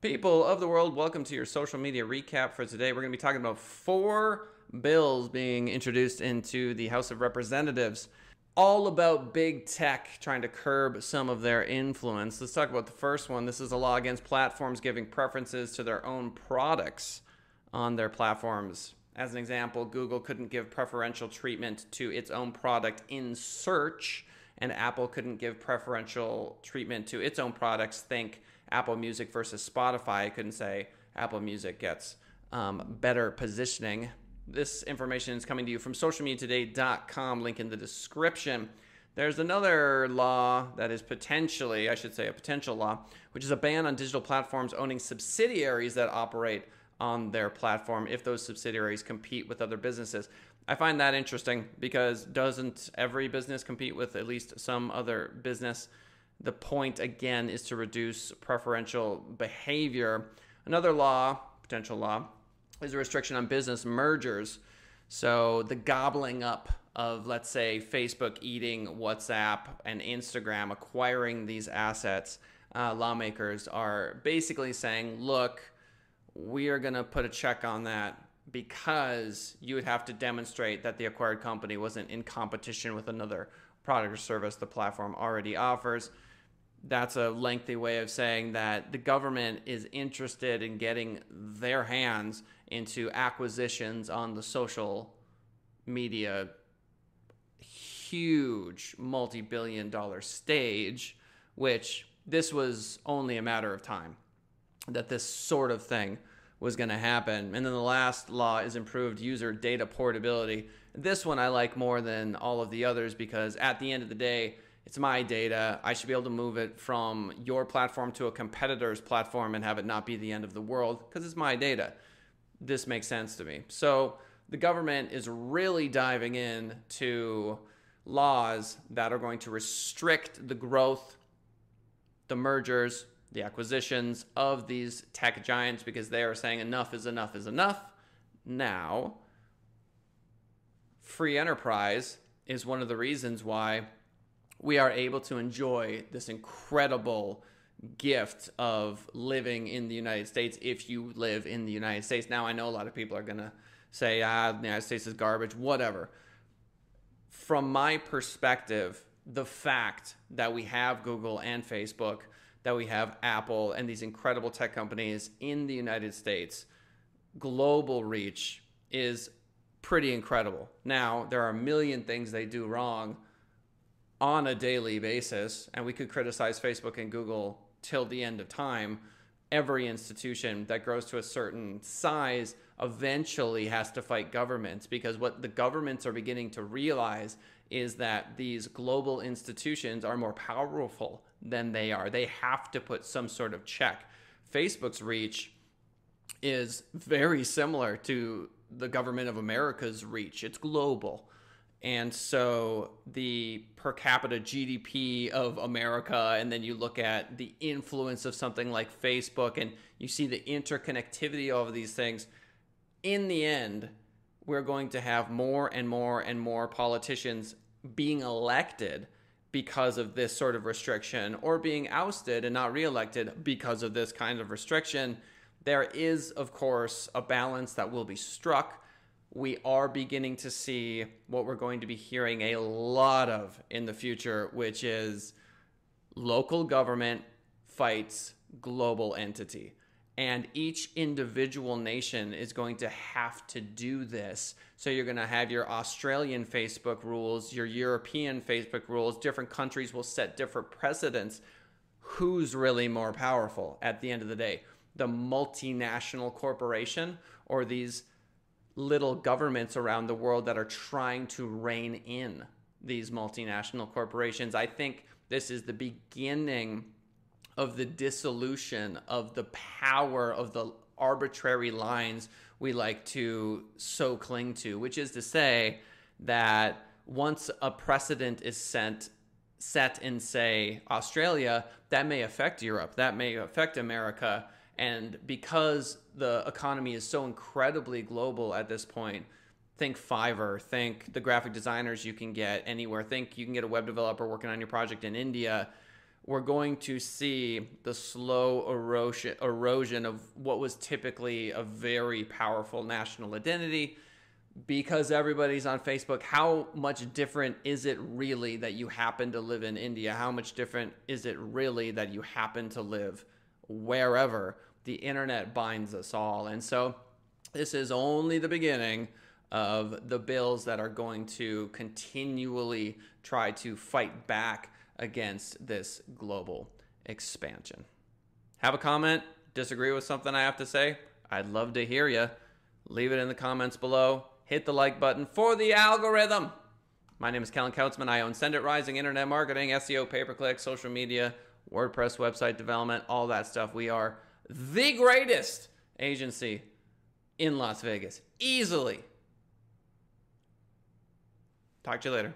People of the world, welcome to your social media recap for today. We're going to be talking about four bills being introduced into the House of Representatives, all about big tech trying to curb some of their influence. Let's talk about the first one. This is a law against platforms giving preferences to their own products on their platforms. As an example, Google couldn't give preferential treatment to its own product in search, and Apple couldn't give preferential treatment to its own products. Think Apple Music versus Spotify. I couldn't say Apple Music gets um, better positioning. This information is coming to you from socialmediatoday.com, link in the description. There's another law that is potentially, I should say, a potential law, which is a ban on digital platforms owning subsidiaries that operate on their platform if those subsidiaries compete with other businesses. I find that interesting because doesn't every business compete with at least some other business? The point, again, is to reduce preferential behavior. Another law, potential law, is a restriction on business mergers. So the gobbling up of, let's say, Facebook eating WhatsApp and Instagram, acquiring these assets, uh, lawmakers are basically saying, look, we are going to put a check on that because you would have to demonstrate that the acquired company wasn't in competition with another product or service the platform already offers that's a lengthy way of saying that the government is interested in getting their hands into acquisitions on the social media huge multi-billion dollar stage which this was only a matter of time that this sort of thing was going to happen. And then the last law is improved user data portability. This one i like more than all of the others because at the end of the day it's my data. I should be able to move it from your platform to a competitor's platform and have it not be the end of the world because it's my data. This makes sense to me. So the government is really diving in to laws that are going to restrict the growth, the mergers, the acquisitions of these tech giants because they are saying enough is enough is enough. Now, free enterprise is one of the reasons why we are able to enjoy this incredible gift of living in the United States if you live in the United States. Now, I know a lot of people are going to say, ah, the United States is garbage, whatever. From my perspective, the fact that we have Google and Facebook, that we have Apple and these incredible tech companies in the United States, global reach is pretty incredible. Now, there are a million things they do wrong on a daily basis, and we could criticize Facebook and Google till the end of time. Every institution that grows to a certain size eventually has to fight governments because what the governments are beginning to realize is that these global institutions are more powerful than they are. They have to put some sort of check. Facebook's reach is very similar to the government of America's reach, it's global. And so the per capita GDP of America, and then you look at the influence of something like Facebook, and you see the interconnectivity of these things. In the end, we're going to have more and more and more politicians being elected because of this sort of restriction or being ousted and not reelected because of this kind of restriction. There is, of course, a balance that will be struck we are beginning to see what we're going to be hearing a lot of in the future, which is local government fights global entity. And each individual nation is going to have to do this. So you're going to have your Australian Facebook rules, your European Facebook rules. Different countries will set different precedents. Who's really more powerful at the end of the day? The multinational corporation or these little governments around the world that are trying to rein in these multinational corporations. I think this is the beginning of the dissolution of the power of the arbitrary lines we like to so cling to, which is to say that once a precedent is sent set in say Australia, that may affect Europe, that may affect America and because the economy is so incredibly global at this point, think Fiverr, think the graphic designers you can get anywhere, think you can get a web developer working on your project in India. we're going to see the slow erosion, erosion of what was typically a very powerful national identity because everybody's on Facebook. How much different is it really that you happen to live in India? How much different is it really that you happen to live wherever? The internet binds us all. And so this is only the beginning of the bills that are going to continually try to fight back against this global expansion. Have a comment? Disagree with something I have to say? I'd love to hear you. Leave it in the comments below. Hit the like button for the algorithm. My name is Kellen Kautzman. I own Send It Rising Internet Marketing, SEO, pay per click, social media, WordPress website development, all that stuff. We are the greatest agency in Las Vegas. Easily. Talk to you later.